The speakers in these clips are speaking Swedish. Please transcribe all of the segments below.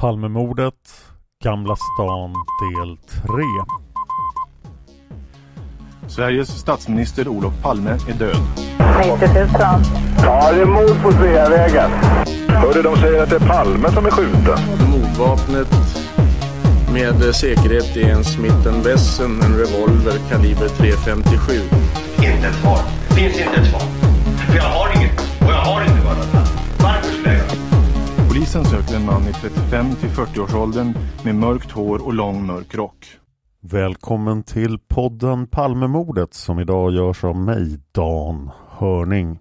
Palmemordet, Gamla stan del 3. Sveriges statsminister Olof Palme är död. 90 000. Ja, det är mord på Sveavägen. Hörde de säger att det är Palme som är skjuten. Mordvapnet med säkerhet är en Smith Wesson, en revolver kaliber .357. Inte ett svar. Finns inte ett svar. För jag har inget Polisen söker en man i 35 till 40-årsåldern med mörkt hår och lång mörk rock. Välkommen till podden Palmemordet som idag görs av mig, Dan Hörning.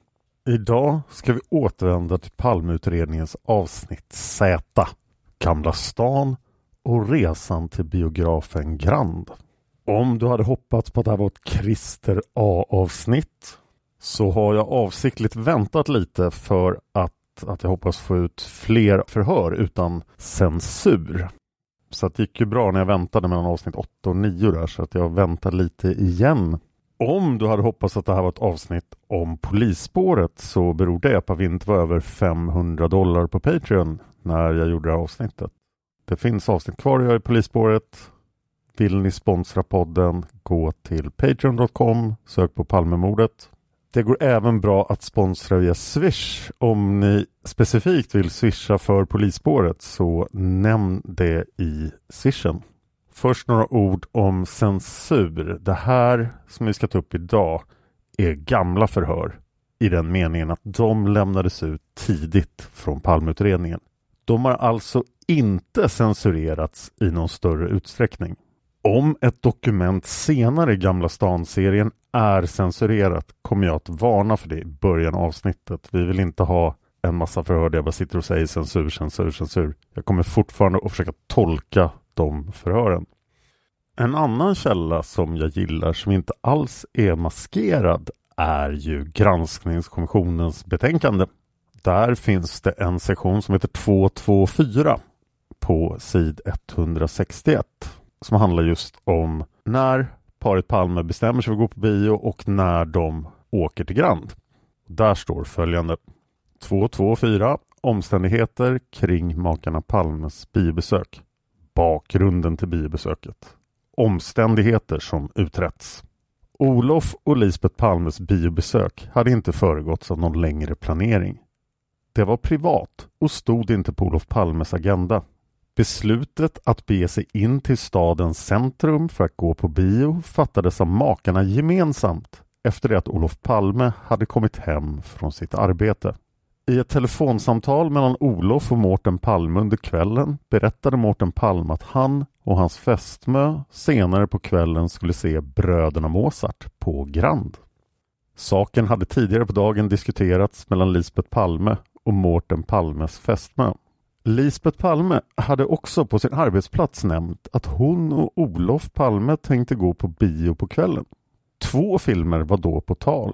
Idag ska vi återvända till Palmeutredningens avsnitt Z, Gamla stan och resan till biografen Grand. Om du hade hoppats på att det här var ett Christer A-avsnitt så har jag avsiktligt väntat lite för att, att jag hoppas få ut fler förhör utan censur. Så det gick ju bra när jag väntade mellan avsnitt 8 och 9 där så att jag väntar lite igen. Om du hade hoppats att det här var ett avsnitt om polisspåret så beror det på att vi inte var över 500 dollar på Patreon när jag gjorde det här avsnittet. Det finns avsnitt kvar att göra i polisspåret. Vill ni sponsra podden, gå till patreon.com, sök på Palmemordet. Det går även bra att sponsra via Swish. Om ni specifikt vill swisha för polisspåret så nämn det i swishen. Först några ord om censur. Det här som vi ska ta upp idag är gamla förhör i den meningen att de lämnades ut tidigt från Palmeutredningen. De har alltså inte censurerats i någon större utsträckning. Om ett dokument senare i Gamla stan-serien är censurerat kommer jag att varna för det i början av avsnittet. Vi vill inte ha en massa förhör där jag bara sitter och säger censur, censur, censur. Jag kommer fortfarande att försöka tolka de förhören. En annan källa som jag gillar som inte alls är maskerad är ju granskningskommissionens betänkande. Där finns det en sektion som heter 224 på sid 161 som handlar just om när paret Palme bestämmer sig för att gå på bio och när de åker till Grand. Där står följande 224 Omständigheter kring makarna Palmes biobesök. Bakgrunden till biobesöket. Omständigheter som uträtts. Olof och Lisbeth Palmes biobesök hade inte föregåtts av någon längre planering. Det var privat och stod inte på Olof Palmes agenda. Beslutet att bege sig in till stadens centrum för att gå på bio fattades av makarna gemensamt efter det att Olof Palme hade kommit hem från sitt arbete. I ett telefonsamtal mellan Olof och Mårten Palme under kvällen berättade Mårten Palme att han och hans fästmö senare på kvällen skulle se bröderna Mozart på Grand. Saken hade tidigare på dagen diskuterats mellan Lisbeth Palme och Mårten Palmes fästmö. Lisbeth Palme hade också på sin arbetsplats nämnt att hon och Olof Palme tänkte gå på bio på kvällen. Två filmer var då på tal.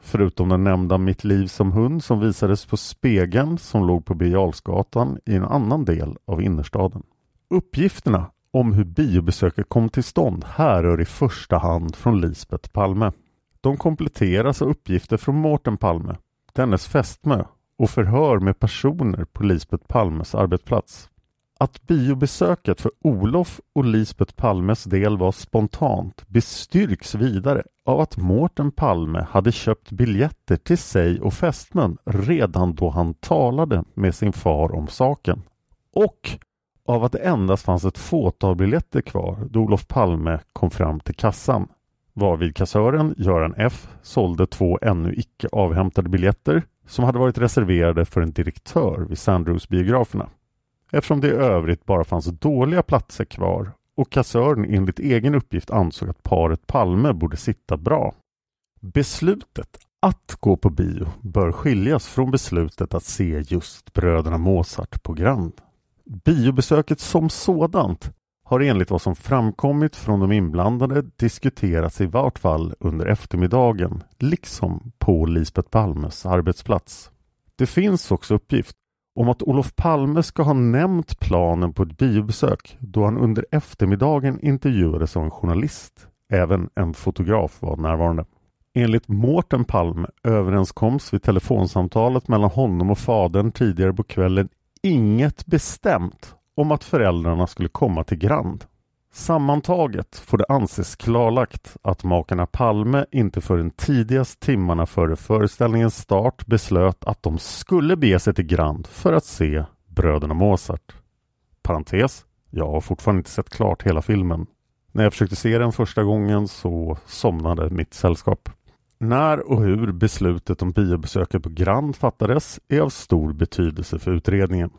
Förutom den nämnda Mitt liv som hund som visades på Spegeln som låg på Birger i en annan del av innerstaden. Uppgifterna om hur biobesöket kom till stånd härrör i första hand från Lisbeth Palme. De kompletteras av uppgifter från Mårten Palme, dennes fästmö och förhör med personer på Lisbeth Palmes arbetsplats. Att biobesöket för Olof och Lisbeth Palmes del var spontant bestyrks vidare av att Mårten Palme hade köpt biljetter till sig och fästmön redan då han talade med sin far om saken. Och av att det endast fanns ett fåtal biljetter kvar då Olof Palme kom fram till kassan. Varvid kassören Göran F sålde två ännu icke avhämtade biljetter som hade varit reserverade för en direktör vid Sandrews-biograferna. Eftersom det i övrigt bara fanns dåliga platser kvar och kassören enligt egen uppgift ansåg att paret Palme borde sitta bra. Beslutet att gå på bio bör skiljas från beslutet att se just bröderna Mozart på Grand. Biobesöket som sådant har enligt vad som framkommit från de inblandade diskuterats i vart fall under eftermiddagen, liksom på Lisbeth Palmes arbetsplats. Det finns också uppgift om att Olof Palme ska ha nämnt planen på ett biobesök då han under eftermiddagen intervjuades av en journalist. Även en fotograf var närvarande. Enligt Mårten Palme överenskoms vid telefonsamtalet mellan honom och fadern tidigare på kvällen inget bestämt om att föräldrarna skulle komma till Grand. Sammantaget får det anses klarlagt att makarna Palme inte förrän tidigast timmarna före föreställningens start beslöt att de skulle bege sig till Grand för att se bröderna Mozart. Parentes, jag har fortfarande inte sett klart hela filmen. När jag försökte se den första gången så somnade mitt sällskap. När och hur beslutet om biobesöket på Grand fattades är av stor betydelse för utredningen.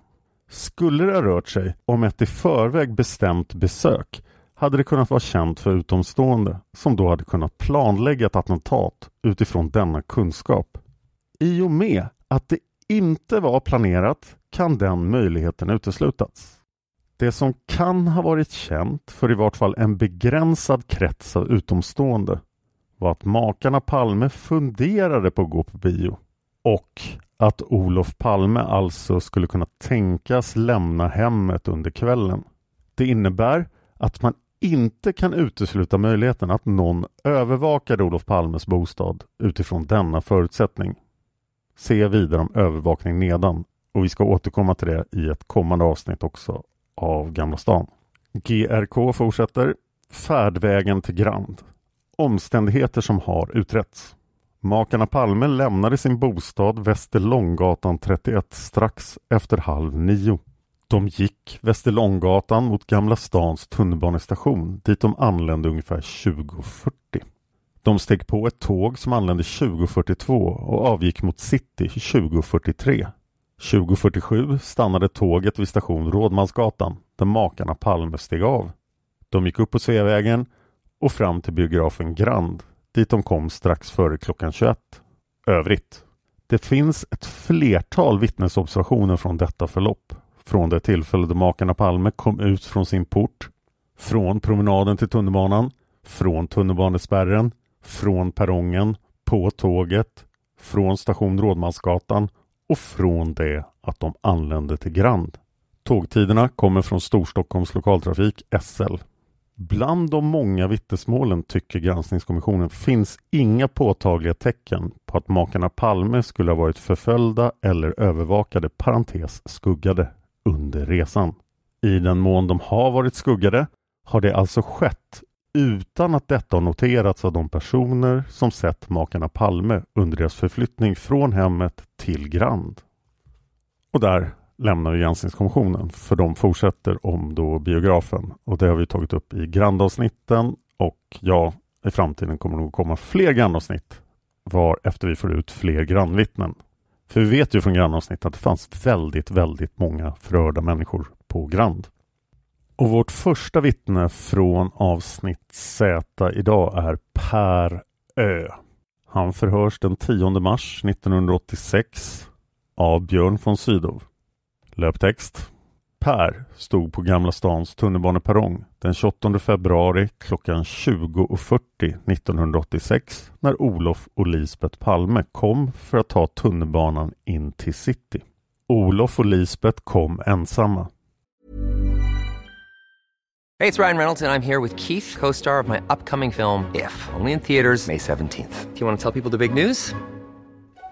Skulle det ha rört sig om ett i förväg bestämt besök hade det kunnat vara känt för utomstående som då hade kunnat planlägga ett attentat utifrån denna kunskap. I och med att det inte var planerat kan den möjligheten uteslutas. Det som kan ha varit känt för i vart fall en begränsad krets av utomstående var att makarna Palme funderade på att gå på bio och att Olof Palme alltså skulle kunna tänkas lämna hemmet under kvällen. Det innebär att man inte kan utesluta möjligheten att någon övervakade Olof Palmes bostad utifrån denna förutsättning. Se vidare om övervakning nedan och vi ska återkomma till det i ett kommande avsnitt också av Gamla stan. GRK fortsätter. Färdvägen till Grand. Omständigheter som har utretts. Makarna Palme lämnade sin bostad Västerlånggatan 31 strax efter halv nio. De gick Västerlånggatan mot Gamla stans tunnelbanestation dit de anlände ungefär 20.40. De steg på ett tåg som anlände 20.42 och avgick mot city 20.43. 20.47 stannade tåget vid station Rådmansgatan där makarna Palme steg av. De gick upp på Sveavägen och fram till biografen Grand dit de kom strax före klockan 21. Övrigt. Det finns ett flertal vittnesobservationer från detta förlopp. Från det tillfälle då makarna Palme kom ut från sin port, från promenaden till tunnelbanan, från tunnelbanespärren, från perrongen, på tåget, från station Rådmansgatan och från det att de anlände till Grand. Tågtiderna kommer från Storstockholms lokaltrafik, SL. Bland de många vittnesmålen, tycker granskningskommissionen, finns inga påtagliga tecken på att makarna Palme skulle ha varit förföljda eller övervakade, parentes skuggade, under resan. I den mån de har varit skuggade har det alltså skett utan att detta har noterats av de personer som sett makarna Palme under deras förflyttning från hemmet till Grand. Och där lämnar granskningskommissionen för de fortsätter om då biografen och det har vi tagit upp i grandavsnitten och ja, i framtiden kommer det nog komma fler grannavsnitt var efter vi får ut fler grannvittnen. För vi vet ju från grannavsnitt att det fanns väldigt, väldigt många förhörda människor på Grand. Och vårt första vittne från avsnitt Z idag är Per Ö. Han förhörs den 10 mars 1986 av Björn von Sydow. Löptext Per stod på Gamla stans tunnelbaneperrong den 28 februari klockan 20.40 1986 när Olof och Lisbet Palme kom för att ta tunnelbanan in till city. Olof och Lisbet kom ensamma. Hej det är Ryan Reynolds och jag är här med Keith, co-star of my upcoming film If, only in theaters May 17th. Do you want to tell people the big news?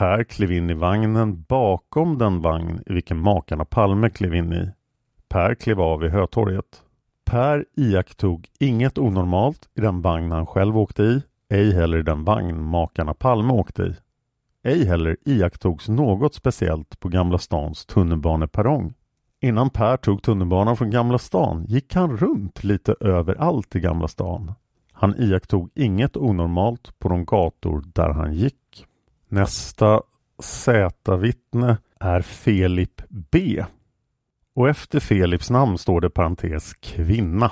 Per klev in i vagnen bakom den vagn i vilken makarna Palme klev in i. Per klev av i Hötorget. Per iakttog inget onormalt i den vagn han själv åkte i, ej heller i den vagn makarna Palme åkte i. Ej heller iakttogs något speciellt på Gamla stans tunnelbaneperrong. Innan Per tog tunnelbanan från Gamla stan gick han runt lite överallt i Gamla stan. Han iakttog inget onormalt på de gator där han gick. Nästa Z-vittne är Filip B. Och efter Filips namn står det parentes kvinna.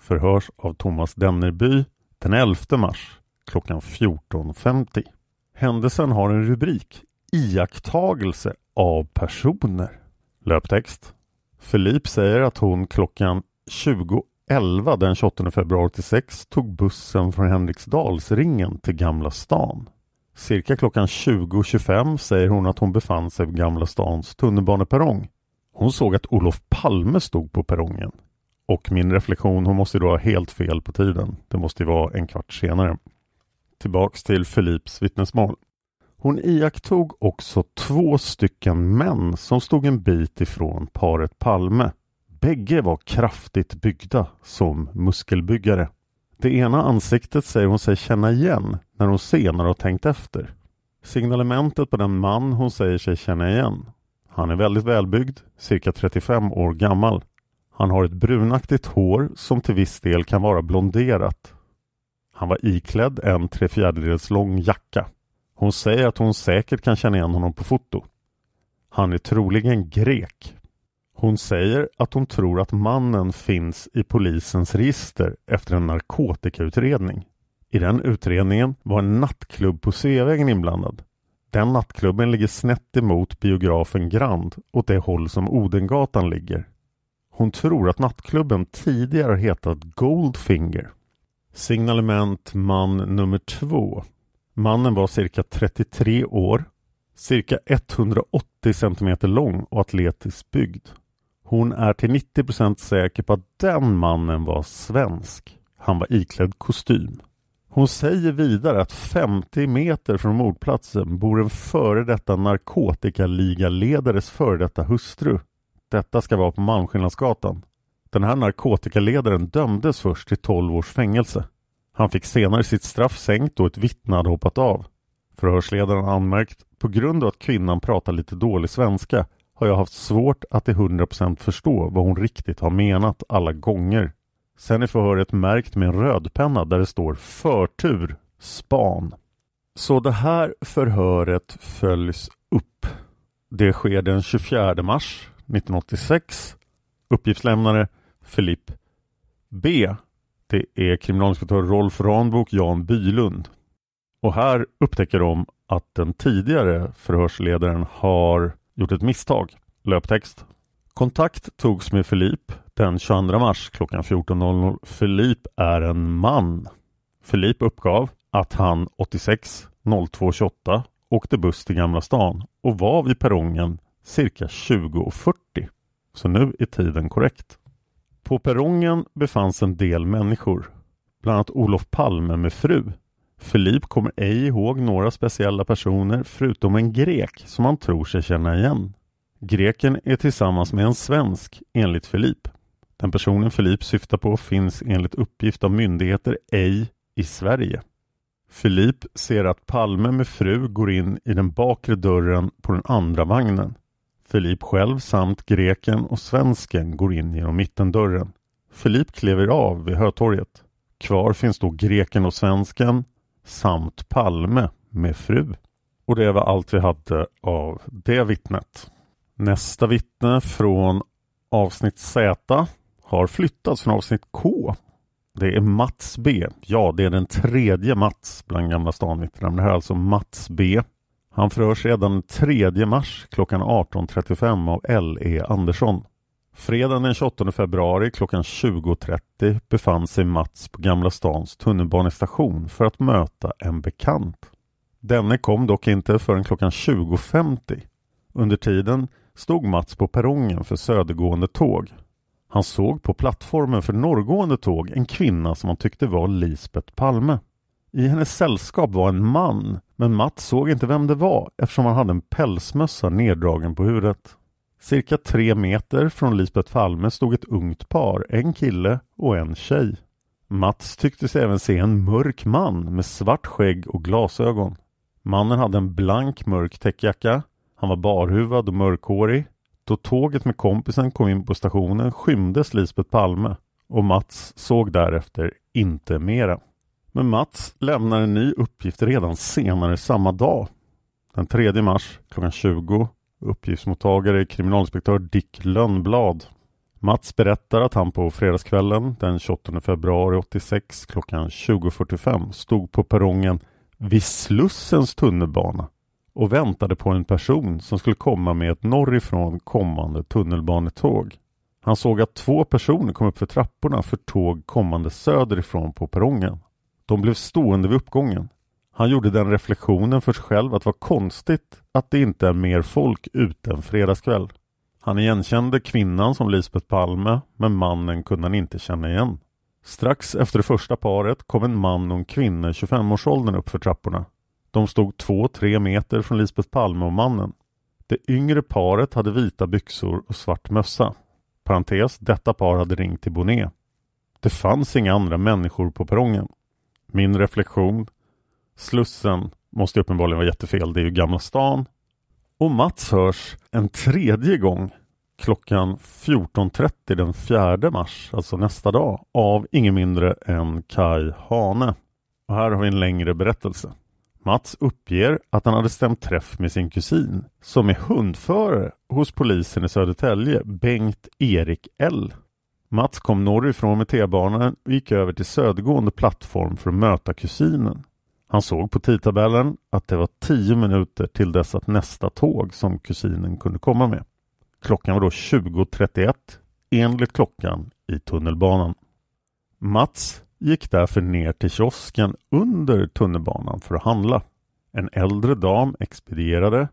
Förhörs av Thomas Dennerby den 11 mars klockan 14.50. Händelsen har en rubrik Iakttagelse av personer. Löptext. Filip säger att hon klockan 20.11 den 28 februari 86 tog bussen från Henriksdalsringen till Gamla stan. Cirka klockan 20.25 säger hon att hon befann sig vid Gamla stans tunnelbaneperrong. Hon såg att Olof Palme stod på perrongen. Och min reflektion, hon måste då ha helt fel på tiden. Det måste ju vara en kvart senare. Tillbaks till Philips vittnesmål. Hon iakttog också två stycken män som stod en bit ifrån paret Palme. Bägge var kraftigt byggda som muskelbyggare. Det ena ansiktet säger hon sig känna igen när hon senare har tänkt efter. Signalementet på den man hon säger sig känna igen. Han är väldigt välbyggd, cirka 35 år gammal. Han har ett brunaktigt hår som till viss del kan vara blonderat. Han var iklädd en tre fjärdedels lång jacka. Hon säger att hon säkert kan känna igen honom på foto. Han är troligen grek. Hon säger att hon tror att mannen finns i polisens register efter en narkotikautredning. I den utredningen var en nattklubb på Sveavägen inblandad. Den nattklubben ligger snett emot biografen Grand åt det håll som Odengatan ligger. Hon tror att nattklubben tidigare hetat Goldfinger. Signalement man nummer två. Mannen var cirka 33 år, cirka 180 cm lång och atletiskt byggd. Hon är till 90% säker på att den mannen var svensk. Han var iklädd kostym. Hon säger vidare att 50 meter från mordplatsen bor en före detta narkotikaliga-ledares före detta hustru. Detta ska vara på Malmskillnadsgatan. Den här narkotikaledaren dömdes först till 12 års fängelse. Han fick senare sitt straff sänkt och ett vittne hade hoppat av. Förhörsledaren har anmärkt, på grund av att kvinnan pratar lite dålig svenska har jag haft svårt att till 100% förstå vad hon riktigt har menat alla gånger. Sen är förhöret märkt med en rödpenna där det står förtur, span. Så det här förhöret följs upp. Det sker den 24 mars 1986. Uppgiftslämnare Filipp B. Det är kriminalinspektör Rolf Ranbok, Jan Bylund. Och här upptäcker de att den tidigare förhörsledaren har gjort ett misstag. Löptext. Kontakt togs med Filip den 22 mars klockan 14.00. Filip är en man. Filip uppgav att han 86 02.28 åkte buss till Gamla stan och var vid perrongen cirka 20.40. Så nu är tiden korrekt. På perrongen befanns en del människor, bland annat Olof Palme med fru. Filip kommer ej ihåg några speciella personer förutom en grek som han tror sig känna igen. Greken är tillsammans med en svensk enligt Filip. Den personen Filip syftar på finns enligt uppgift av myndigheter ej i Sverige. Filip ser att Palme med fru går in i den bakre dörren på den andra vagnen. Filip själv samt greken och svensken går in genom mittendörren. Filip kliver av vid Hötorget. Kvar finns då greken och svensken samt Palme med fru. Och det var allt vi hade av det vittnet. Nästa vittne från avsnitt Z har flyttats från avsnitt K. Det är Mats B. Ja, det är den tredje Mats bland Gamla stanvittnena. Det här är alltså Mats B. Han förhörs redan den 3 mars klockan 18.35 av L.E. Andersson. Fredagen den 28 februari klockan 20.30 befann sig Mats på Gamla stans tunnelbanestation för att möta en bekant. Denne kom dock inte förrän klockan 20.50. Under tiden stod Mats på perrongen för södergående tåg. Han såg på plattformen för norrgående tåg en kvinna som han tyckte var Lisbet Palme. I hennes sällskap var en man, men Mats såg inte vem det var eftersom han hade en pälsmössa neddragen på huvudet. Cirka tre meter från Lisbet Palme stod ett ungt par, en kille och en tjej. Mats tyckte sig även se en mörk man med svart skägg och glasögon. Mannen hade en blank mörk täckjacka. Han var barhuvad och mörkhårig. Då tåget med kompisen kom in på stationen skymdes Lisbet Palme och Mats såg därefter inte mera. Men Mats lämnar en ny uppgift redan senare samma dag. Den 3 mars klockan 20 Uppgiftsmottagare är kriminalinspektör Dick Lönnblad. Mats berättar att han på fredagskvällen den 28 februari 86 klockan 20.45 stod på perrongen vid Slussens tunnelbana och väntade på en person som skulle komma med ett norrifrån kommande tunnelbanetåg. Han såg att två personer kom upp för trapporna för tåg kommande söderifrån på perrongen. De blev stående vid uppgången. Han gjorde den reflektionen för sig själv att det var konstigt att det inte är mer folk ute en fredagskväll. Han igenkände kvinnan som Lisbeth Palme, men mannen kunde han inte känna igen. Strax efter det första paret kom en man och en kvinna i 25-årsåldern upp för trapporna. De stod två, tre meter från Lisbeth Palme och mannen. Det yngre paret hade vita byxor och svart mössa. Parentes, detta par hade ringt till Bonnet. Det fanns inga andra människor på perrongen. Min reflektion Slussen måste uppenbarligen vara jättefel. Det är ju Gamla stan. Och Mats hörs en tredje gång klockan 14.30 den 4 mars, alltså nästa dag, av ingen mindre än Kai Hane. Och här har vi en längre berättelse. Mats uppger att han hade stämt träff med sin kusin som är hundförare hos polisen i Södertälje, Bengt Erik L. Mats kom norrifrån med T-banan och gick över till södergående plattform för att möta kusinen. Han såg på tidtabellen att det var tio minuter till dess att nästa tåg som kusinen kunde komma med. Klockan var då 20.31 enligt klockan i tunnelbanan. Mats gick därför ner till kiosken under tunnelbanan för att handla. En äldre dam expedierade.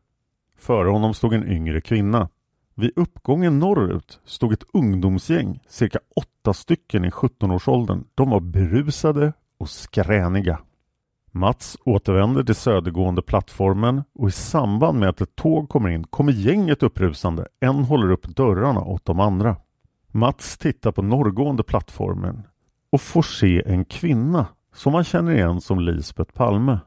Före honom stod en yngre kvinna. Vid uppgången norrut stod ett ungdomsgäng, cirka åtta stycken i 17-årsåldern. De var berusade och skräniga. Mats återvänder till södergående plattformen och i samband med att ett tåg kommer in kommer gänget upprusande. En håller upp dörrarna åt de andra. Mats tittar på norrgående plattformen och får se en kvinna som han känner igen som Lisbeth Palme.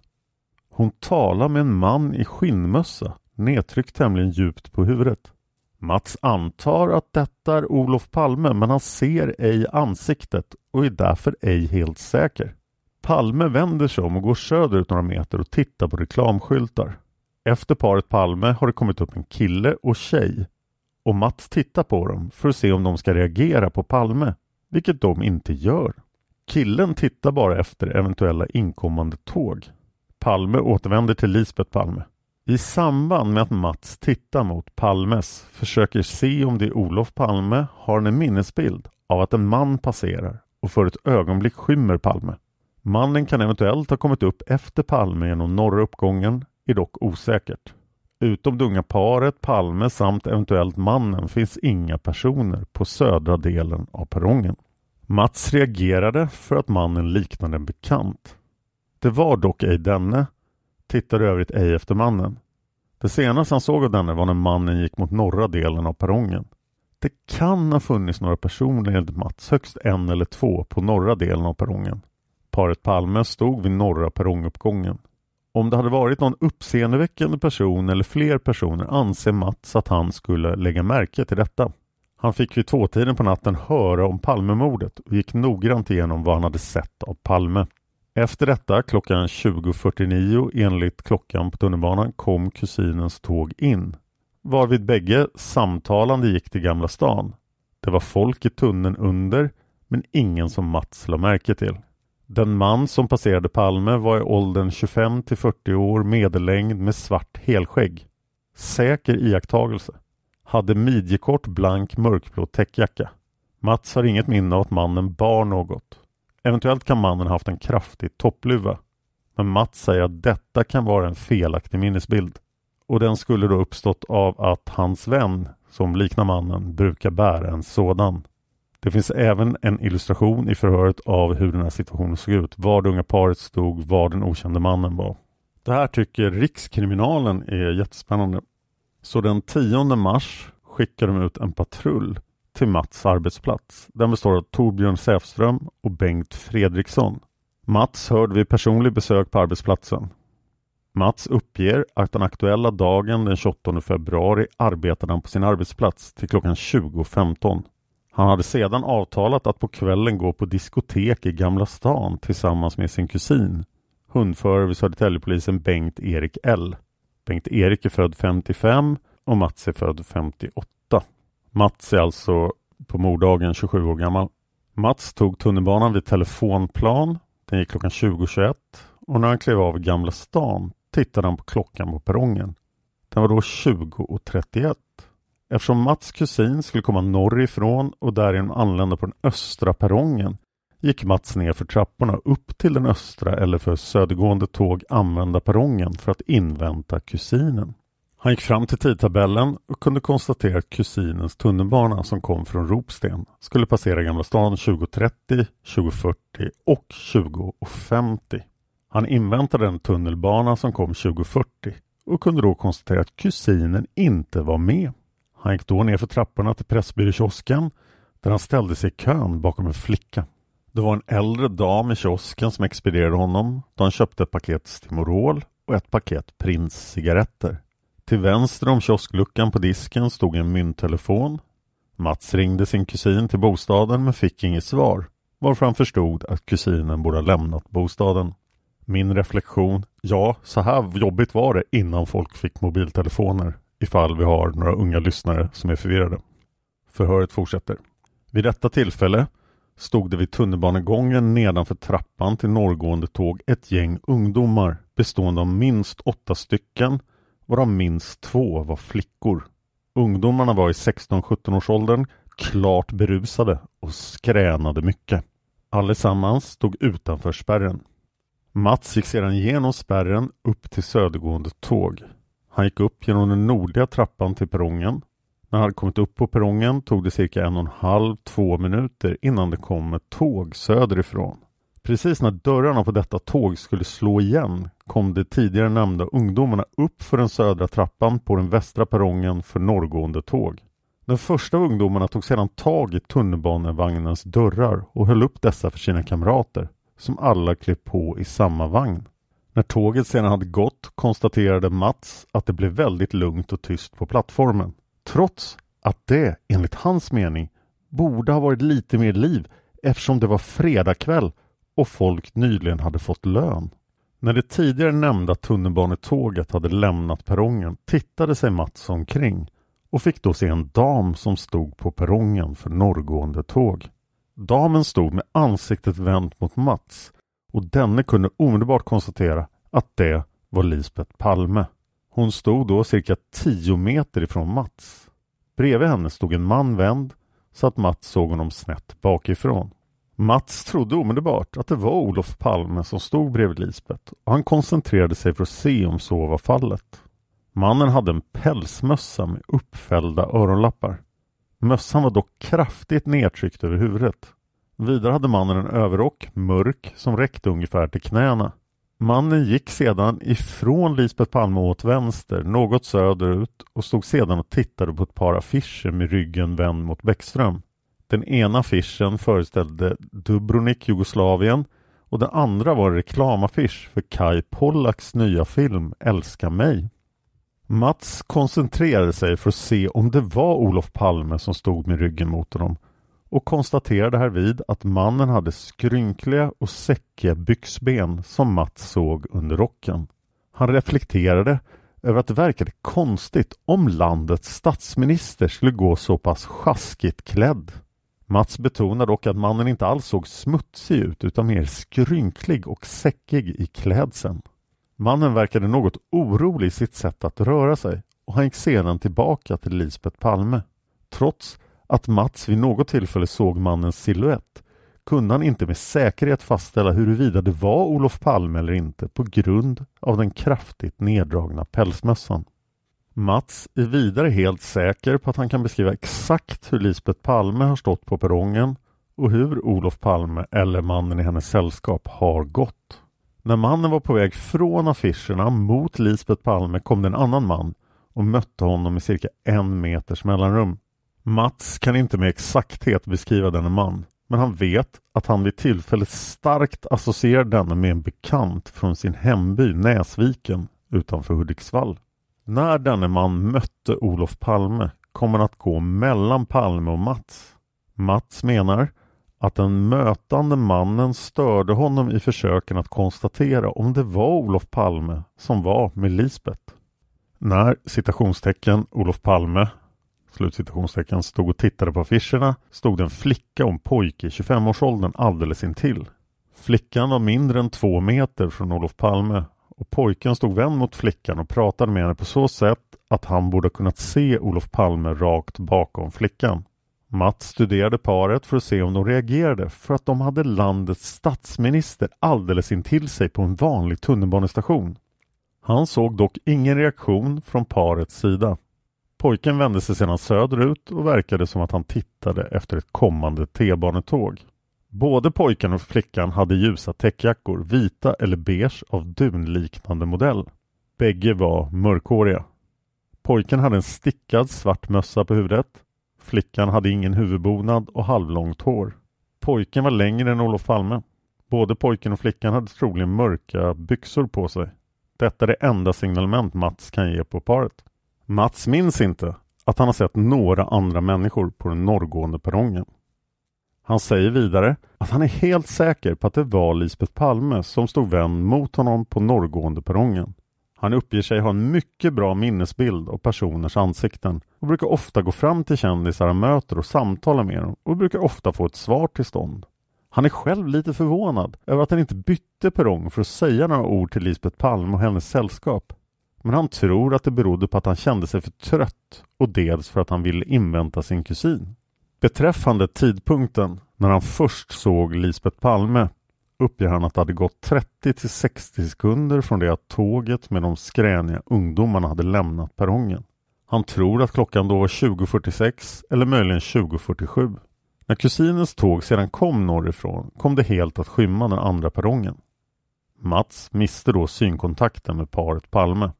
Hon talar med en man i skinnmössa nedtryckt tämligen djupt på huvudet. Mats antar att detta är Olof Palme men han ser ej ansiktet och är därför ej helt säker. Palme vänder sig om och går söderut några meter och tittar på reklamskyltar. Efter paret Palme har det kommit upp en kille och tjej och Mats tittar på dem för att se om de ska reagera på Palme, vilket de inte gör. Killen tittar bara efter eventuella inkommande tåg. Palme återvänder till Lisbeth Palme. I samband med att Mats tittar mot Palmes försöker se om det är Olof Palme har han en minnesbild av att en man passerar och för ett ögonblick skymmer Palme. Mannen kan eventuellt ha kommit upp efter Palme genom norra uppgången, är dock osäkert. Utom det unga paret, Palme samt eventuellt mannen finns inga personer på södra delen av perrongen. Mats reagerade för att mannen liknade en bekant. Det var dock ej denne, tittade övrigt ej efter mannen. Det senaste han såg av denne var när mannen gick mot norra delen av perrongen. Det kan ha funnits några personer enligt Mats, högst en eller två, på norra delen av perrongen. Paret Palme stod vid norra perronguppgången. Om det hade varit någon uppseendeväckande person eller fler personer anser Mats att han skulle lägga märke till detta. Han fick vid tvåtiden på natten höra om Palmemordet och gick noggrant igenom vad han hade sett av Palme. Efter detta klockan 20.49 enligt klockan på tunnelbanan kom kusinens tåg in. Varvid bägge samtalande gick till Gamla stan. Det var folk i tunneln under men ingen som Mats la märke till. Den man som passerade Palme var i åldern 25 till 40 år medellängd med svart helskägg. Säker iakttagelse. Hade midjekort blank mörkblå täckjacka. Mats har inget minne av att mannen bar något. Eventuellt kan mannen haft en kraftig toppluva. Men Mats säger att detta kan vara en felaktig minnesbild. Och den skulle då uppstått av att hans vän, som liknar mannen, brukar bära en sådan. Det finns även en illustration i förhöret av hur den här situationen såg ut. Var det unga paret stod, var den okände mannen var. Det här tycker Rikskriminalen är jättespännande. Så den 10 mars skickar de ut en patrull till Mats arbetsplats. Den består av Torbjörn Säfström och Bengt Fredriksson. Mats hörde vid personlig besök på arbetsplatsen. Mats uppger att den aktuella dagen den 28 februari arbetade han på sin arbetsplats till klockan 20.15. Han hade sedan avtalat att på kvällen gå på diskotek i Gamla stan tillsammans med sin kusin, hundförare vid Södertäljepolisen Bengt-Erik L. Bengt-Erik är född 55 och Mats är född 58. Mats är alltså på morddagen 27 år gammal. Mats tog tunnelbanan vid telefonplan. Den gick klockan 20.21 och när han klev av i Gamla stan tittade han på klockan på perrongen. Den var då 20.31. Eftersom Mats kusin skulle komma norrifrån och därigenom anlända på den östra perrongen gick Mats ner för trapporna upp till den östra eller för södergående tåg använda perrongen för att invänta kusinen. Han gick fram till tidtabellen och kunde konstatera att kusinens tunnelbana som kom från Ropsten skulle passera Gamla stan 20.30, 20.40 och 20.50. Han inväntade den tunnelbana som kom 20.40 och kunde då konstatera att kusinen inte var med. Han gick då ner för trapporna till Pressbyråkiosken där han ställde sig i kön bakom en flicka. Det var en äldre dam i kiosken som expedierade honom då han köpte ett paket Stimorol och ett paket Prince-cigaretter. Till vänster om kioskluckan på disken stod en mynttelefon. Mats ringde sin kusin till bostaden men fick inget svar varför han förstod att kusinen borde ha lämnat bostaden. Min reflektion, ja, så här jobbigt var det innan folk fick mobiltelefoner ifall vi har några unga lyssnare som är förvirrade. Förhöret fortsätter. Vid detta tillfälle stod det vid tunnelbanegången nedanför trappan till norrgående tåg ett gäng ungdomar bestående av minst åtta stycken varav minst två var flickor. Ungdomarna var i 16-17 års åldern klart berusade och skränade mycket. Allesammans stod utanför spärren. Mats gick sedan genom spärren upp till södergående tåg. Han gick upp genom den nordliga trappan till perrongen. När han hade kommit upp på perrongen tog det cirka en och en halv, två minuter innan det kom ett tåg söderifrån. Precis när dörrarna på detta tåg skulle slå igen kom de tidigare nämnda ungdomarna upp för den södra trappan på den västra perrongen för norrgående tåg. Den första av ungdomarna tog sedan tag i tunnelbanevagnens dörrar och höll upp dessa för sina kamrater, som alla klev på i samma vagn. När tåget sedan hade gått konstaterade Mats att det blev väldigt lugnt och tyst på plattformen. Trots att det, enligt hans mening, borde ha varit lite mer liv eftersom det var fredagkväll och folk nyligen hade fått lön. När det tidigare nämnda tunnelbanetåget hade lämnat perrongen tittade sig Mats omkring och fick då se en dam som stod på perrongen för norrgående tåg. Damen stod med ansiktet vänt mot Mats och denne kunde omedelbart konstatera att det var Lisbeth Palme. Hon stod då cirka tio meter ifrån Mats. Bredvid henne stod en man vänd så att Mats såg honom snett bakifrån. Mats trodde omedelbart att det var Olof Palme som stod bredvid Lisbeth och han koncentrerade sig för att se om så var fallet. Mannen hade en pälsmössa med uppfällda öronlappar. Mössan var dock kraftigt nedtryckt över huvudet. Vidare hade mannen en överrock, mörk, som räckte ungefär till knäna. Mannen gick sedan ifrån Lisbeth Palme åt vänster, något söderut och stod sedan och tittade på ett par affischer med ryggen vänd mot Bäckström. Den ena affischen föreställde Dubrovnik, Jugoslavien och den andra var en reklamaffisch för Kai Pollaks nya film Älska mig. Mats koncentrerade sig för att se om det var Olof Palme som stod med ryggen mot honom och konstaterade härvid att mannen hade skrynkliga och säckiga byxben som Mats såg under rocken. Han reflekterade över att det verkade konstigt om landets statsminister skulle gå så pass sjaskigt klädd. Mats betonar dock att mannen inte alls såg smutsig ut utan mer skrynklig och säckig i klädseln. Mannen verkade något orolig i sitt sätt att röra sig och han gick sedan tillbaka till Lisbet Palme. Trots att Mats vid något tillfälle såg mannens siluett kunde han inte med säkerhet fastställa huruvida det var Olof Palme eller inte på grund av den kraftigt neddragna pälsmössan. Mats är vidare helt säker på att han kan beskriva exakt hur Lisbeth Palme har stått på perrongen och hur Olof Palme eller mannen i hennes sällskap har gått. När mannen var på väg från affischerna mot Lisbeth Palme kom det en annan man och mötte honom i cirka en meters mellanrum. Mats kan inte med exakthet beskriva denne man, men han vet att han vid tillfället starkt associerar denne med en bekant från sin hemby Näsviken utanför Hudiksvall. När denne man mötte Olof Palme kom han att gå mellan Palme och Mats. Mats menar att den mötande mannen störde honom i försöken att konstatera om det var Olof Palme som var med Lisbeth. När citationstecken Olof Palme slutcitationstecken stod och tittade på affischerna stod en flicka och en pojke i 25-årsåldern alldeles intill. Flickan var mindre än två meter från Olof Palme och pojken stod vänd mot flickan och pratade med henne på så sätt att han borde kunnat se Olof Palme rakt bakom flickan. Mats studerade paret för att se om de reagerade för att de hade landets statsminister alldeles intill sig på en vanlig tunnelbanestation. Han såg dock ingen reaktion från parets sida. Pojken vände sig sedan söderut och verkade som att han tittade efter ett kommande T-banetåg. Både pojken och flickan hade ljusa täckjackor, vita eller beige av dunliknande modell. Bägge var mörkhåriga. Pojken hade en stickad svart mössa på huvudet. Flickan hade ingen huvudbonad och halvlångt hår. Pojken var längre än Olof Palme. Både pojken och flickan hade troligen mörka byxor på sig. Detta är det enda signalement Mats kan ge på paret. Mats minns inte att han har sett några andra människor på den norrgående perrongen. Han säger vidare att han är helt säker på att det var Lisbeth Palme som stod vänd mot honom på norrgående perrongen. Han uppger sig ha en mycket bra minnesbild av personers ansikten och brukar ofta gå fram till kändisar han möter och samtala med dem och brukar ofta få ett svar till stånd. Han är själv lite förvånad över att han inte bytte perrong för att säga några ord till Lisbeth Palme och hennes sällskap. Men han tror att det berodde på att han kände sig för trött och dels för att han ville invänta sin kusin. Beträffande tidpunkten när han först såg Lisbeth Palme uppger han att det hade gått 30 till 60 sekunder från det att tåget med de skräniga ungdomarna hade lämnat perrongen. Han tror att klockan då var 20.46 eller möjligen 20.47. När kusinens tåg sedan kom norrifrån kom det helt att skymma den andra perrongen. Mats miste då synkontakten med paret Palme.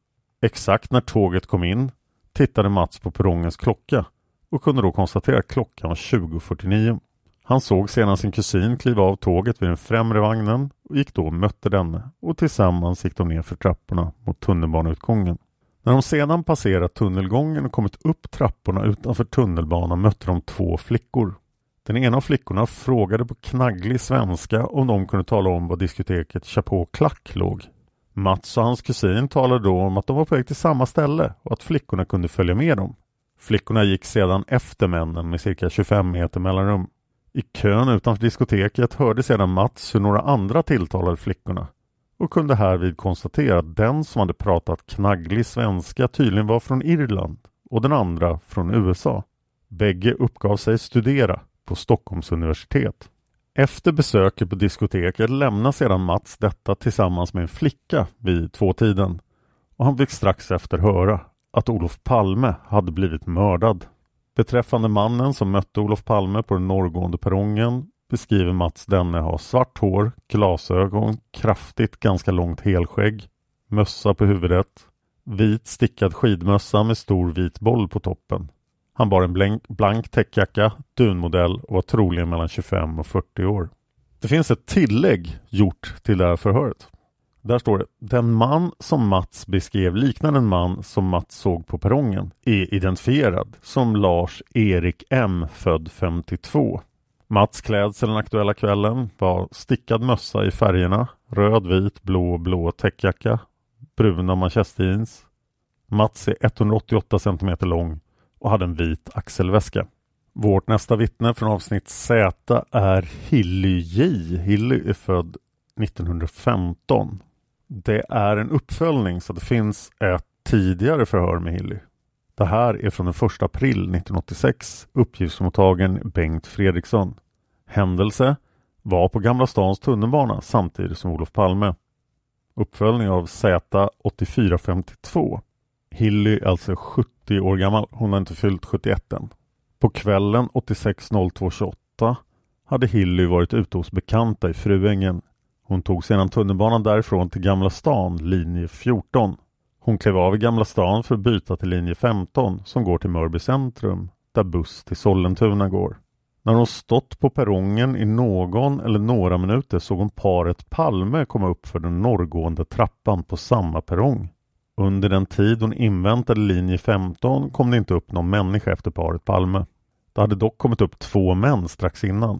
Exakt när tåget kom in tittade Mats på perrongens klocka och kunde då konstatera att klockan var 20.49. Han såg sedan sin kusin kliva av tåget vid den främre vagnen och gick då och mötte denne och tillsammans gick de ner för trapporna mot tunnelbaneutgången. När de sedan passerat tunnelgången och kommit upp trapporna utanför tunnelbanan mötte de två flickor. Den ena av flickorna frågade på knagglig svenska om de kunde tala om var diskoteket Chapeau Klack låg. Mats och hans kusin talade då om att de var på väg till samma ställe och att flickorna kunde följa med dem. Flickorna gick sedan efter männen med cirka 25 meter mellanrum. I kön utanför diskoteket hörde sedan Mats hur några andra tilltalade flickorna och kunde härvid konstatera att den som hade pratat knagglig svenska tydligen var från Irland och den andra från USA. Bägge uppgav sig studera på Stockholms universitet. Efter besöket på diskoteket lämnar sedan Mats detta tillsammans med en flicka vid tvåtiden och han fick strax efter höra att Olof Palme hade blivit mördad. Beträffande mannen som mötte Olof Palme på den norrgående perrongen beskriver Mats denne ha svart hår, glasögon, kraftigt ganska långt helskägg, mössa på huvudet, vit stickad skidmössa med stor vit boll på toppen. Han bar en blank, blank täckjacka, dunmodell och var troligen mellan 25 och 40 år. Det finns ett tillägg gjort till det här förhöret. Där står det Den man som Mats beskrev liknar en man som Mats såg på perrongen är identifierad som Lars Erik M född 52. Mats klädsel den aktuella kvällen var stickad mössa i färgerna röd, vit, blå och blå täckjacka, bruna manchesterjeans. Mats är 188 cm lång och hade en vit axelväska. Vårt nästa vittne från avsnitt Z är Hilly J. Hilly är född 1915. Det är en uppföljning så det finns ett tidigare förhör med Hilly. Det här är från den 1 april 1986, uppgiftsmottagaren Bengt Fredriksson. Händelse var på Gamla stans tunnelbana samtidigt som Olof Palme. Uppföljning av Z 8452. Hilly är alltså 70 år gammal. Hon har inte fyllt 71 än. På kvällen 86.02.28 hade Hilly varit ute hos bekanta i Fruängen. Hon tog sedan tunnelbanan därifrån till Gamla stan, linje 14. Hon klev av i Gamla stan för att byta till linje 15 som går till Mörby centrum, där buss till Sollentuna går. När hon stått på perrongen i någon eller några minuter såg hon paret Palme komma upp för den norrgående trappan på samma perrong. Under den tid hon inväntade linje 15 kom det inte upp någon människa efter paret Palme. Det hade dock kommit upp två män strax innan.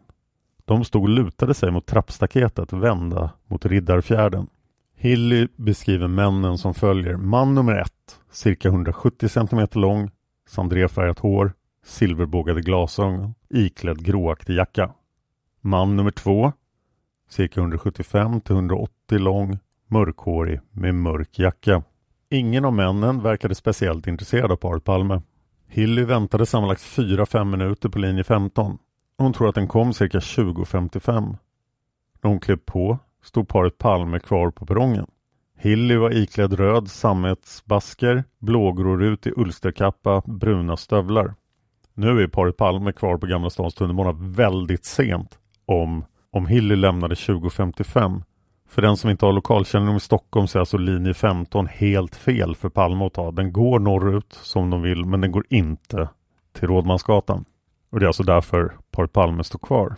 De stod och lutade sig mot trappstaketet vända mot Riddarfjärden. Hilly beskriver männen som följer. Man nummer ett, cirka 170 cm lång, sandrefärgat hår, silverbågade glasögon, iklädd gråaktig jacka. Man nummer två, cirka 175 till 180 lång, mörkhårig med mörk jacka. Ingen av männen verkade speciellt intresserad av paret Palme. Hilly väntade sammanlagt 4-5 minuter på linje 15. Hon tror att den kom cirka 20.55. När hon klev på stod paret Palme kvar på perrongen. Hilly var iklädd röd sammetsbasker, blågrårutig ulsterkappa, bruna stövlar. Nu är paret Palme kvar på Gamla stans tunnelbana väldigt sent om, om Hilly lämnade 20.55. För den som inte har lokalkännedom i Stockholm så är alltså linje 15 helt fel för Palme att ta. Den går norrut som de vill men den går inte till Rådmansgatan. Och det är alltså därför paret Palme står kvar.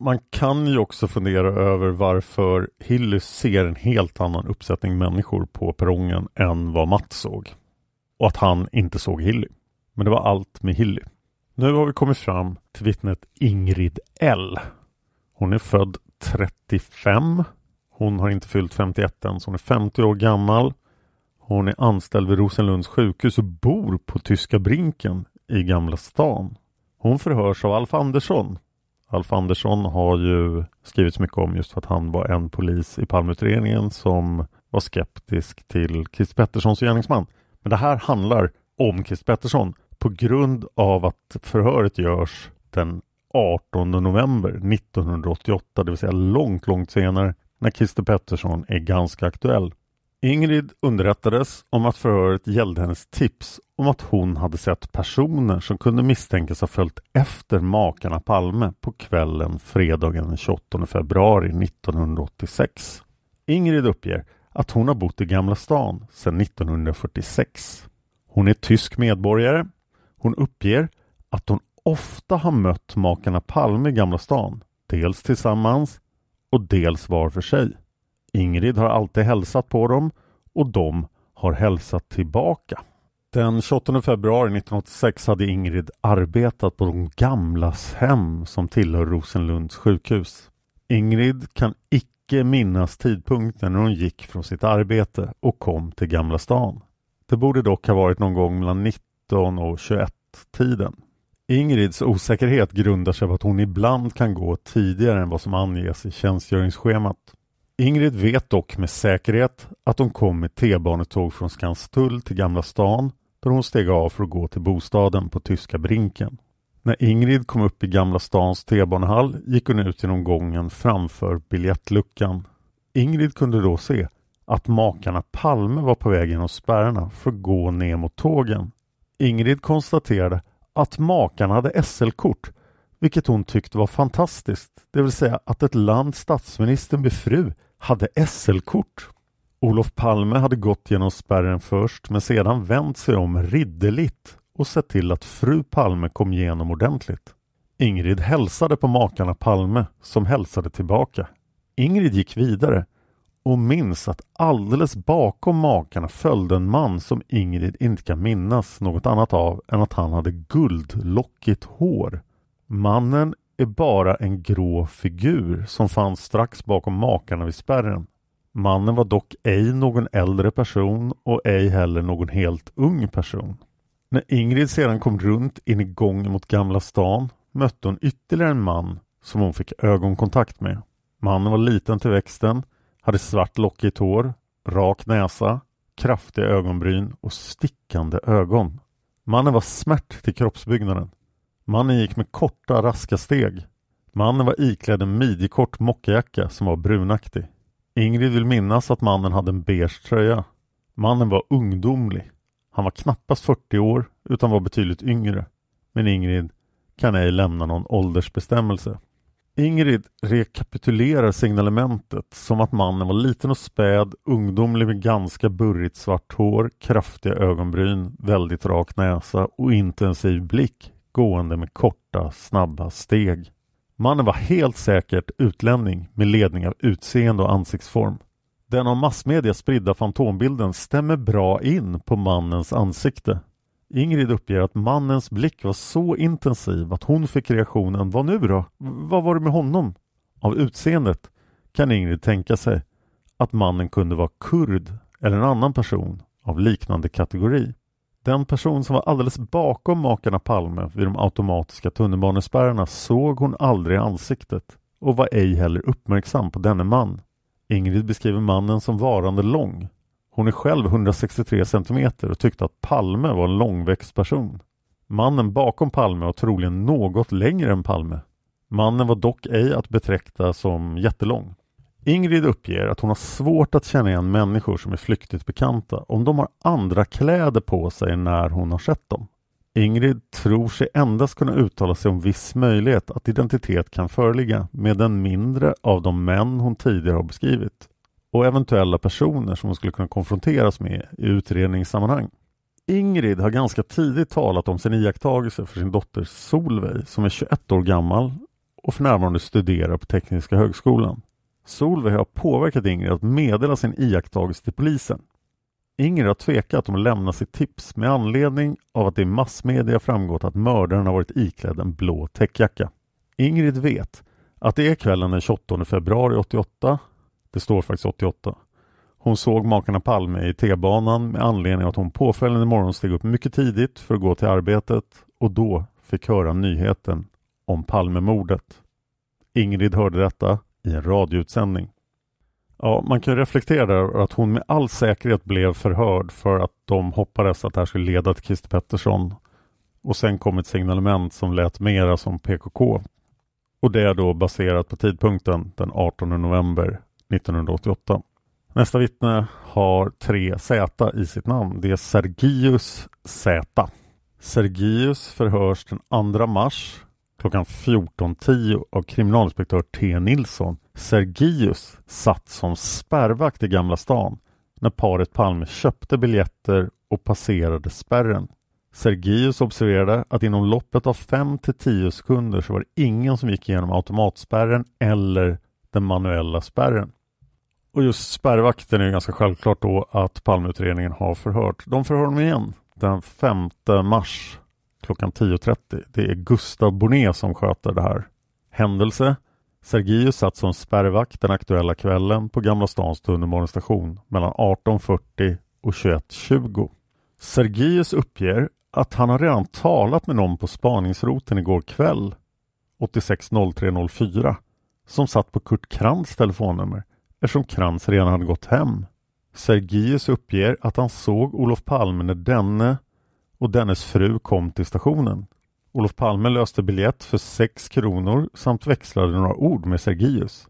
Man kan ju också fundera över varför Hilly ser en helt annan uppsättning människor på perrongen än vad Mats såg. Och att han inte såg Hilly. Men det var allt med Hilly. Nu har vi kommit fram till vittnet Ingrid L. Hon är född 35. Hon har inte fyllt 51 än, så hon är 50 år gammal. Hon är anställd vid Rosenlunds sjukhus och bor på Tyska Brinken i Gamla stan. Hon förhörs av Alf Andersson. Alf Andersson har ju skrivits mycket om just för att han var en polis i Palmeutredningen som var skeptisk till Christer Petterssons gärningsman. Men det här handlar om Christer Pettersson på grund av att förhöret görs den 18 november 1988, det vill säga långt, långt senare när Christer Pettersson är ganska aktuell. Ingrid underrättades om att förhöret gällde hennes tips om att hon hade sett personer som kunde misstänkas ha följt efter makarna Palme på kvällen fredagen den 28 februari 1986. Ingrid uppger att hon har bott i Gamla stan sedan 1946. Hon är tysk medborgare. Hon uppger att hon ofta har mött makarna Palme i Gamla stan, dels tillsammans och dels var för sig. Ingrid har alltid hälsat på dem och de har hälsat tillbaka. Den 28 februari 1986 hade Ingrid arbetat på de gamlas hem som tillhör Rosenlunds sjukhus. Ingrid kan icke minnas tidpunkten när hon gick från sitt arbete och kom till Gamla stan. Det borde dock ha varit någon gång mellan 19 och 21 tiden. Ingrids osäkerhet grundar sig på att hon ibland kan gå tidigare än vad som anges i tjänstgöringsschemat. Ingrid vet dock med säkerhet att hon kom med T-banetåg från Skanstull till Gamla stan där hon steg av för att gå till bostaden på Tyska Brinken. När Ingrid kom upp i Gamla stans T-banehall gick hon ut genom gången framför biljettluckan. Ingrid kunde då se att makarna Palme var på väg genom spärrarna för att gå ner mot tågen. Ingrid konstaterade att makarna hade SL-kort, vilket hon tyckte var fantastiskt, det vill säga att ett lands statsminister med fru hade SL-kort. Olof Palme hade gått genom spärren först men sedan vänt sig om ridderligt och sett till att fru Palme kom igenom ordentligt. Ingrid hälsade på makarna Palme som hälsade tillbaka. Ingrid gick vidare och minns att alldeles bakom makarna följde en man som Ingrid inte kan minnas något annat av än att han hade guldlockigt hår. Mannen är bara en grå figur som fanns strax bakom makarna vid spärren. Mannen var dock ej någon äldre person och ej heller någon helt ung person. När Ingrid sedan kom runt in i gången mot Gamla stan mötte hon ytterligare en man som hon fick ögonkontakt med. Mannen var liten till växten, hade svart lockigt hår, rak näsa, kraftiga ögonbryn och stickande ögon. Mannen var smärt till kroppsbyggnaden. Mannen gick med korta, raska steg. Mannen var iklädd en midjekort mockajacka som var brunaktig. Ingrid vill minnas att mannen hade en beige tröja. Mannen var ungdomlig. Han var knappast 40 år utan var betydligt yngre. Men Ingrid kan ej lämna någon åldersbestämmelse. Ingrid rekapitulerar signalementet som att mannen var liten och späd, ungdomlig med ganska burrigt svart hår, kraftiga ögonbryn, väldigt rak näsa och intensiv blick, gående med korta, snabba steg. Mannen var helt säkert utlänning med ledning av utseende och ansiktsform. Den av massmedia spridda fantombilden stämmer bra in på mannens ansikte. Ingrid uppger att mannens blick var så intensiv att hon fick reaktionen ”Vad nu då? Vad var det med honom?” Av utseendet kan Ingrid tänka sig att mannen kunde vara kurd eller en annan person av liknande kategori. Den person som var alldeles bakom makarna Palme vid de automatiska tunnelbanespärrarna såg hon aldrig i ansiktet och var ej heller uppmärksam på denne man. Ingrid beskriver mannen som varande lång. Hon är själv 163 centimeter och tyckte att Palme var en långväxt person. Mannen bakom Palme var troligen något längre än Palme. Mannen var dock ej att betrakta som jättelång. Ingrid uppger att hon har svårt att känna igen människor som är flyktigt bekanta om de har andra kläder på sig när hon har sett dem. Ingrid tror sig endast kunna uttala sig om viss möjlighet att identitet kan föreligga med den mindre av de män hon tidigare har beskrivit och eventuella personer som hon skulle kunna konfronteras med i utredningssammanhang. Ingrid har ganska tidigt talat om sin iakttagelse för sin dotter Solveig som är 21 år gammal och för närvarande studerar på Tekniska högskolan. Solveig har påverkat Ingrid att meddela sin iakttagelse till polisen. Ingrid har tvekat om att lämna sitt tips med anledning av att det i massmedia framgått att mördaren har varit iklädd en blå täckjacka. Ingrid vet att det är kvällen den 28 februari 88. Det står faktiskt 88. Hon såg makarna Palme i T-banan med anledning av att hon påföljande morgon steg upp mycket tidigt för att gå till arbetet och då fick höra nyheten om Palmemordet. Ingrid hörde detta i en radioutsändning. Ja, man kan reflektera över att hon med all säkerhet blev förhörd för att de hoppades att det här skulle leda till Christer Pettersson. Och sen kom ett signalement som lät mera som PKK. Och det är då baserat på tidpunkten den 18 november 1988. Nästa vittne har tre Z i sitt namn. Det är Sergius Z. Sergius förhörs den 2 mars klockan 14.10 av kriminalinspektör T Nilsson. Sergius satt som spärrvakt i Gamla stan när paret Palme köpte biljetter och passerade spärren. Sergius observerade att inom loppet av 5 till 10 sekunder så var det ingen som gick igenom automatspärren eller den manuella spärren. Och just spärrvakten är ganska självklart då att Palmeutredningen har förhört. De förhör honom igen den 5 mars klockan 10.30. Det är Gustav Bonnet som sköter det här. Händelse Sergius satt som spärrvakt den aktuella kvällen på Gamla stans tunnelbanestation mellan 18.40 och 21.20. Sergius uppger att han har redan talat med någon på spaningsroten igår kväll 860304 som satt på Kurt Krantz telefonnummer eftersom Krantz redan hade gått hem. Sergius uppger att han såg Olof Palme när denne och dennes fru kom till stationen. Olof Palme löste biljett för 6 kronor samt växlade några ord med Sergius.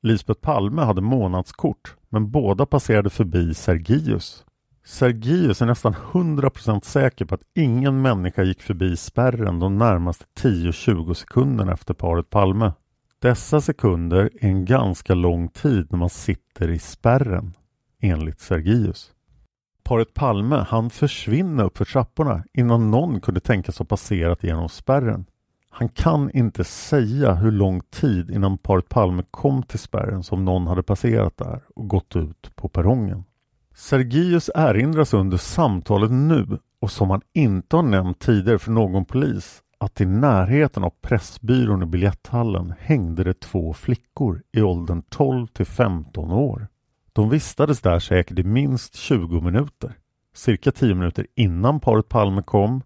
Lisbeth Palme hade månadskort men båda passerade förbi Sergius. Sergius är nästan 100% säker på att ingen människa gick förbi spärren de närmaste 10-20 sekunderna efter paret Palme. Dessa sekunder är en ganska lång tid när man sitter i spärren, enligt Sergius. Paret Palme han försvinna upp för trapporna innan någon kunde tänkas ha passerat genom spärren. Han kan inte säga hur lång tid innan paret Palme kom till spärren som någon hade passerat där och gått ut på perrongen. Sergius erinras under samtalet nu och som han inte har nämnt tidigare för någon polis att i närheten av Pressbyrån i biljetthallen hängde det två flickor i åldern 12 till 15 år. De vistades där säkert i minst 20 minuter. Cirka 10 minuter innan paret Palme kom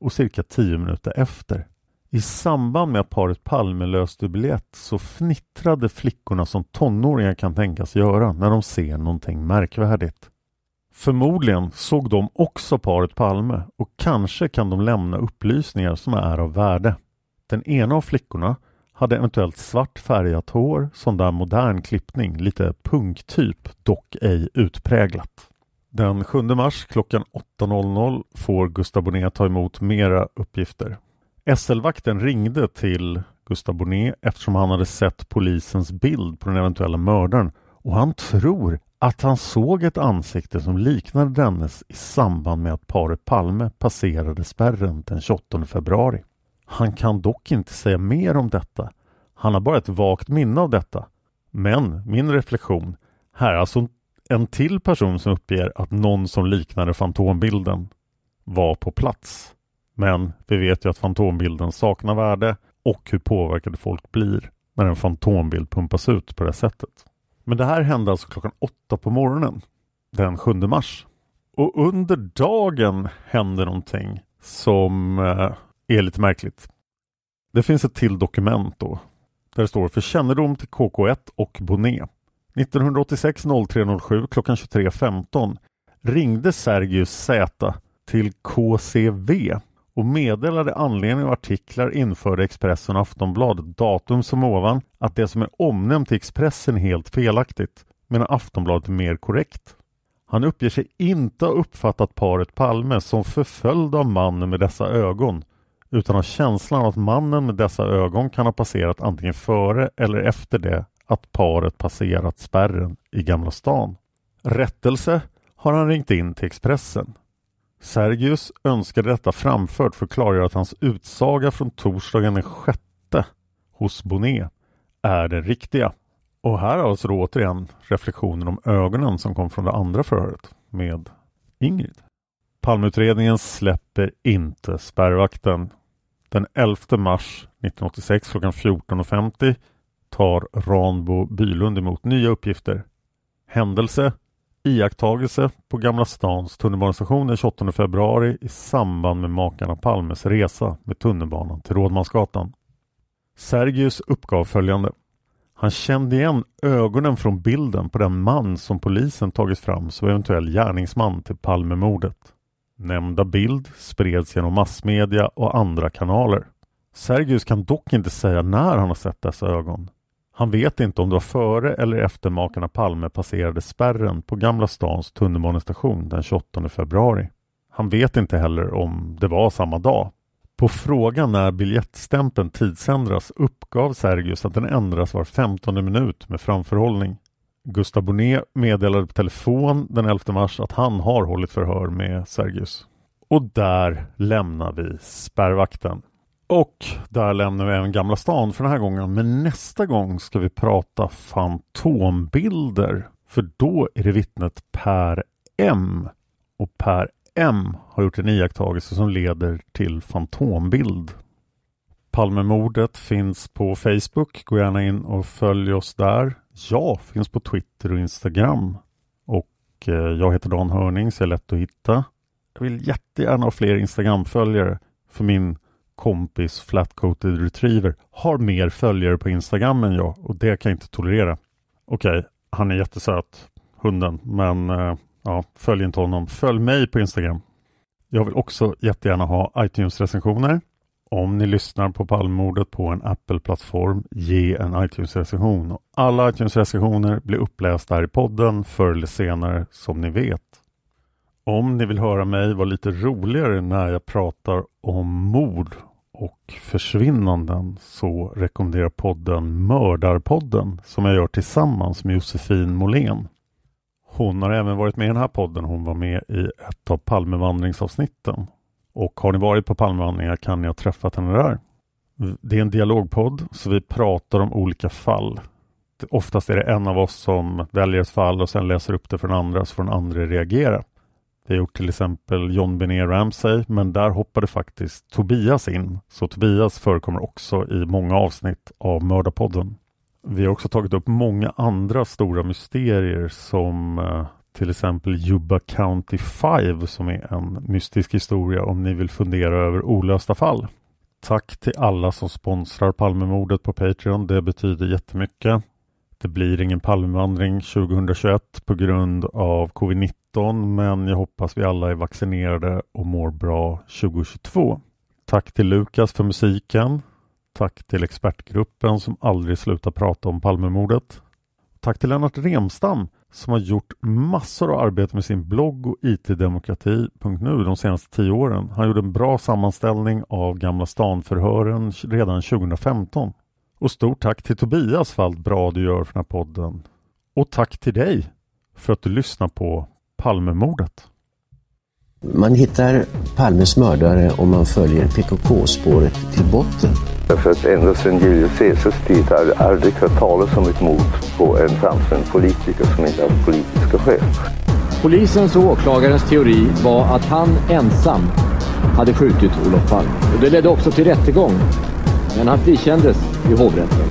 och cirka 10 minuter efter. I samband med att paret Palme löste biljett så fnittrade flickorna som tonåringar kan tänkas göra när de ser någonting märkvärdigt. Förmodligen såg de också paret Palme och kanske kan de lämna upplysningar som är av värde. Den ena av flickorna hade eventuellt svart färgat hår, sån där modern klippning, lite punktyp, dock ej utpräglat. Den 7 mars klockan 8.00 får Gustav Bonnet ta emot mera uppgifter. SL-vakten ringde till Gustav Bonnet eftersom han hade sett polisens bild på den eventuella mördaren och han tror att han såg ett ansikte som liknade dennes i samband med att paret Palme passerade spärren den 28 februari. Han kan dock inte säga mer om detta. Han har bara ett vagt minne av detta. Men min reflektion, här är alltså en till person som uppger att någon som liknade fantombilden var på plats. Men vi vet ju att fantombilden saknar värde och hur påverkade folk blir när en fantombild pumpas ut på det sättet. Men det här hände alltså klockan åtta på morgonen den 7 mars. Och under dagen hände någonting som eh, är lite märkligt. Det finns ett till dokument då där det står för kännedom till KK1 och Bonnet. 1986 0307 klockan 23.15 ringde Sergius Z till KCV och meddelade anledning av artiklar införde Expressen och Aftonbladet datum som ovan att det som är omnämnt i Expressen är helt felaktigt medan Aftonbladet är mer korrekt. Han uppger sig inte ha uppfattat paret Palme som förföljd av mannen med dessa ögon utan har känslan att mannen med dessa ögon kan ha passerat antingen före eller efter det att paret passerat spärren i Gamla stan. Rättelse har han ringt in till Expressen. Sergius önskade detta framfört för att klargöra att hans utsaga från torsdagen den sjätte hos Bonnet är den riktiga. Och här har alltså då återigen reflektionen om ögonen som kom från det andra förhöret med Ingrid. Palmutredningen släpper inte spärrvakten. Den 11 mars 1986 klockan 14.50 tar Ranbo Bylund emot nya uppgifter. Händelse Iakttagelse på Gamla stans tunnelbanestation den 28 februari i samband med makarna Palmes resa med tunnelbanan till Rådmansgatan. Sergius uppgav följande. Han kände igen ögonen från bilden på den man som polisen tagit fram som eventuell gärningsman till Palmemordet. Nämnda bild spreds genom massmedia och andra kanaler. Sergius kan dock inte säga när han har sett dessa ögon. Han vet inte om det var före eller efter makarna Palme passerade spärren på Gamla stans tunnelbanestation den 28 februari. Han vet inte heller om det var samma dag. På frågan när biljettstämpeln tidsändras uppgav Sergius att den ändras var 15 minut med framförhållning. Gustaf Bonnet meddelade på telefon den 11 mars att han har hållit förhör med Sergius. Och där lämnar vi spärrvakten. Och där lämnar vi även Gamla stan för den här gången. Men nästa gång ska vi prata fantombilder. För då är det vittnet Per M. Och Per M har gjort en iakttagelse som leder till fantombild. Palmemordet finns på Facebook. Gå gärna in och följ oss där. Jag finns på Twitter och Instagram. Och eh, jag heter Dan Hörning så jag är lätt att hitta. Jag vill jättegärna ha fler Instagram-följare för min kompis Flatcoated Retriever har mer följare på Instagram än jag och det kan jag inte tolerera. Okej, okay, han är jättesöt, hunden, men eh, ja, följ inte honom. Följ mig på Instagram. Jag vill också jättegärna ha iTunes-recensioner. Om ni lyssnar på Palmemordet på en Apple-plattform, ge en iTunes-recension. Alla iTunes-recensioner blir upplästa här i podden förr eller senare, som ni vet. Om ni vill höra mig vara lite roligare när jag pratar om mord och försvinnanden så rekommenderar podden Mördarpodden som jag gör tillsammans med Josefin Måhlén. Hon har även varit med i den här podden. Hon var med i ett av Palmevandringsavsnitten. Och har ni varit på Palmevandringar kan ni ha träffat henne där. Det är en dialogpodd så vi pratar om olika fall. Oftast är det en av oss som väljer ett fall och sen läser upp det för den andra så får den andra reagera. Vi har gjort till exempel John Benet Ramsey, men där hoppade faktiskt Tobias in. Så Tobias förekommer också i många avsnitt av Mördarpodden. Vi har också tagit upp många andra stora mysterier som eh, till exempel Yuba County 5 som är en mystisk historia om ni vill fundera över olösta fall. Tack till alla som sponsrar Palmemordet på Patreon. Det betyder jättemycket. Det blir ingen Palmevandring 2021 på grund av covid-19 men jag hoppas vi alla är vaccinerade och mår bra 2022. Tack till Lukas för musiken. Tack till expertgruppen som aldrig slutar prata om Palmemordet. Tack till Lennart Remstam som har gjort massor av arbete med sin blogg och itdemokrati.nu de senaste tio åren. Han gjorde en bra sammanställning av Gamla stan-förhören redan 2015. Och stort tack till Tobias för allt bra du gör för den här podden. Och tack till dig för att du lyssnar på Palmemordet. Man hittar Palmes mördare om man följer PKK-spåret till botten. För att ända sedan Julius Caesars tid har jag aldrig hört talas om ett mord på en framstående politiker som inte haft politiska skäl. Polisens och åklagarens teori var att han ensam hade skjutit Olof Palme. Och det ledde också till rättegång men han frikändes i hovrätten.